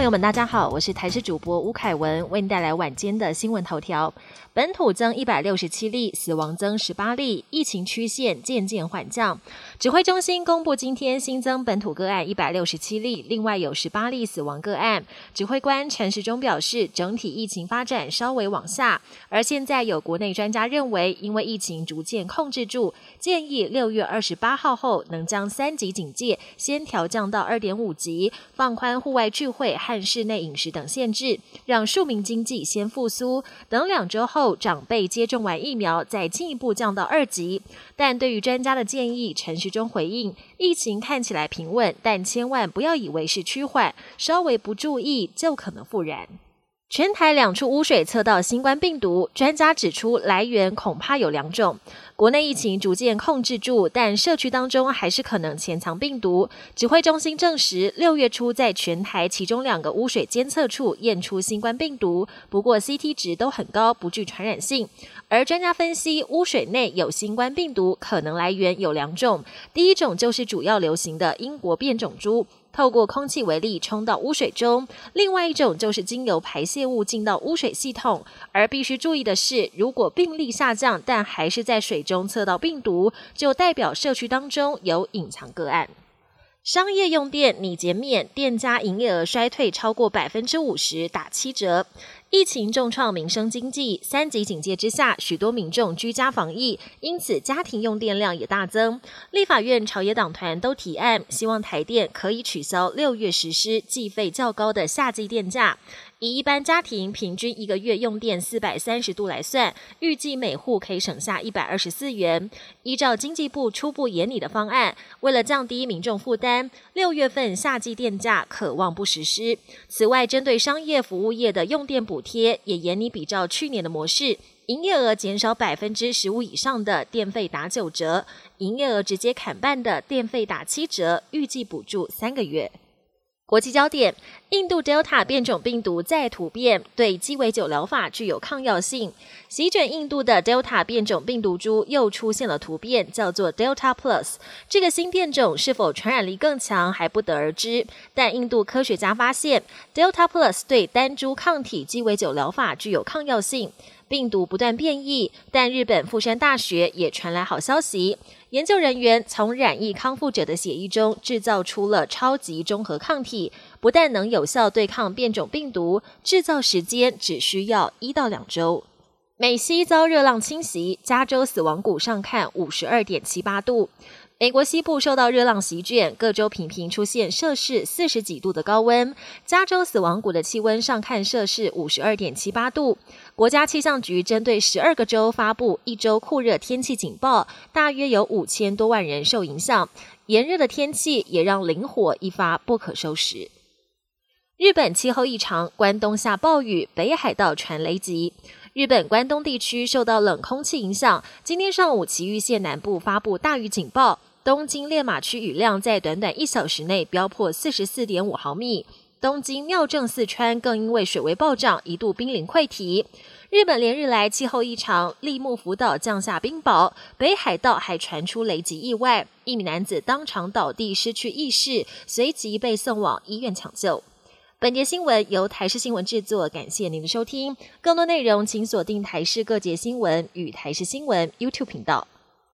朋友们，大家好，我是台视主播吴凯文，为您带来晚间的新闻头条。本土增一百六十七例，死亡增十八例，疫情曲线渐渐缓降。指挥中心公布，今天新增本土个案一百六十七例，另外有十八例死亡个案。指挥官陈时中表示，整体疫情发展稍微往下，而现在有国内专家认为，因为疫情逐渐控制住，建议六月二十八号后能将三级警戒先调降到二点五级，放宽户外聚会按室内饮食等限制，让庶民经济先复苏。等两周后，长辈接种完疫苗，再进一步降到二级。但对于专家的建议，陈时中回应：疫情看起来平稳，但千万不要以为是趋缓，稍微不注意就可能复燃。全台两处污水测到新冠病毒，专家指出来源恐怕有两种。国内疫情逐渐控制住，但社区当中还是可能潜藏病毒。指挥中心证实，六月初在全台其中两个污水监测处验出新冠病毒，不过 CT 值都很高，不具传染性。而专家分析，污水内有新冠病毒可能来源有两种，第一种就是主要流行的英国变种株。透过空气为例冲到污水中，另外一种就是经由排泄物进到污水系统。而必须注意的是，如果病例下降，但还是在水中测到病毒，就代表社区当中有隐藏个案。商业用电拟减免，店家营业额衰退超过百分之五十，打七折。疫情重创民生经济，三级警戒之下，许多民众居家防疫，因此家庭用电量也大增。立法院朝野党团都提案，希望台电可以取消六月实施计费较高的夏季电价。以一般家庭平均一个月用电四百三十度来算，预计每户可以省下一百二十四元。依照经济部初步研拟的方案，为了降低民众负担，六月份夏季电价可望不实施。此外，针对商业服务业的用电补补贴，也严厉比照去年的模式，营业额减少百分之十五以上的电费打九折，营业额直接砍半的电费打七折，预计补助三个月。国际焦点：印度 Delta 变种病毒再突变，对鸡尾酒疗法具有抗药性。席卷印度的 Delta 变种病毒株又出现了突变，叫做 Delta Plus。这个新变种是否传染力更强还不得而知。但印度科学家发现，Delta Plus 对单株抗体鸡尾酒疗法具有抗药性。病毒不断变异，但日本富山大学也传来好消息。研究人员从染疫康复者的血液中制造出了超级中和抗体，不但能有效对抗变种病毒，制造时间只需要一到两周。美西遭热浪侵袭，加州死亡谷上看五十二点七八度。美国西部受到热浪席卷，各州频频出现摄氏四十几度的高温。加州死亡谷的气温上看摄氏五十二点七八度。国家气象局针对十二个州发布一周酷热天气警报，大约有五千多万人受影响。炎热的天气也让林火一发不可收拾。日本气候异常，关东下暴雨，北海道传雷击。日本关东地区受到冷空气影响，今天上午崎玉县南部发布大雨警报。东京练马区雨量在短短一小时内飙破四十四点五毫米，东京妙正四川更因为水位暴涨一度濒临溃堤。日本连日来气候异常，立木福岛降下冰雹，北海道还传出雷击意外，一名男子当场倒地失去意识，随即被送往医院抢救。本节新闻由台视新闻制作，感谢您的收听。更多内容请锁定台视各节新闻与台视新闻 YouTube 频道。